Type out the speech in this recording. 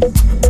Thank